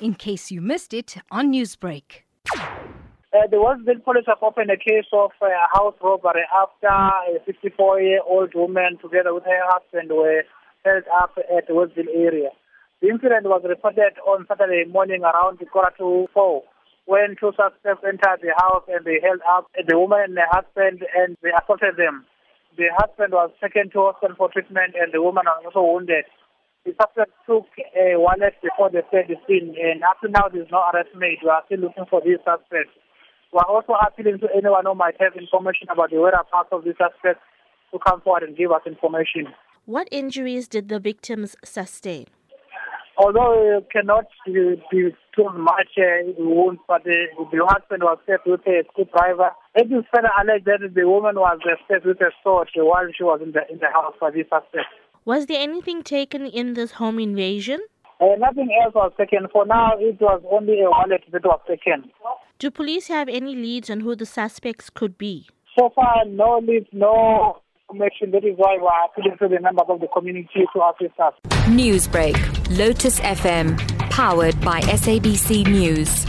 in case you missed it on Newsbreak. Uh, the Westville police have opened a case of uh, house robbery after a 54 year old woman together with her husband were held up at the Westville area. The incident was reported on Saturday morning around quarter to four when two suspects entered the house and they held up the woman and the husband and they assaulted them. The husband was taken to hospital for treatment and the woman was also wounded. The suspect took a wallet before they fled the scene and up to now there is no arrest made. We are still looking for these suspects. We are also appealing to anyone who might have information about the whereabouts of these suspects to come forward and give us information. What injuries did the victims sustain? although it cannot be, too much uh, wounds, but the, the husband was stabbed with a screwdriver. It is further alleged that the woman was uh, stabbed with a sword while she was in the in the house for this suspect. Was there anything taken in this home invasion? Uh, nothing else was taken. For now, it was only a wallet that was taken. Do police have any leads on who the suspects could be? So far, no leads, no information. That is why we are appealing to the members of the community to assist us. Newsbreak, Lotus FM, powered by SABC News.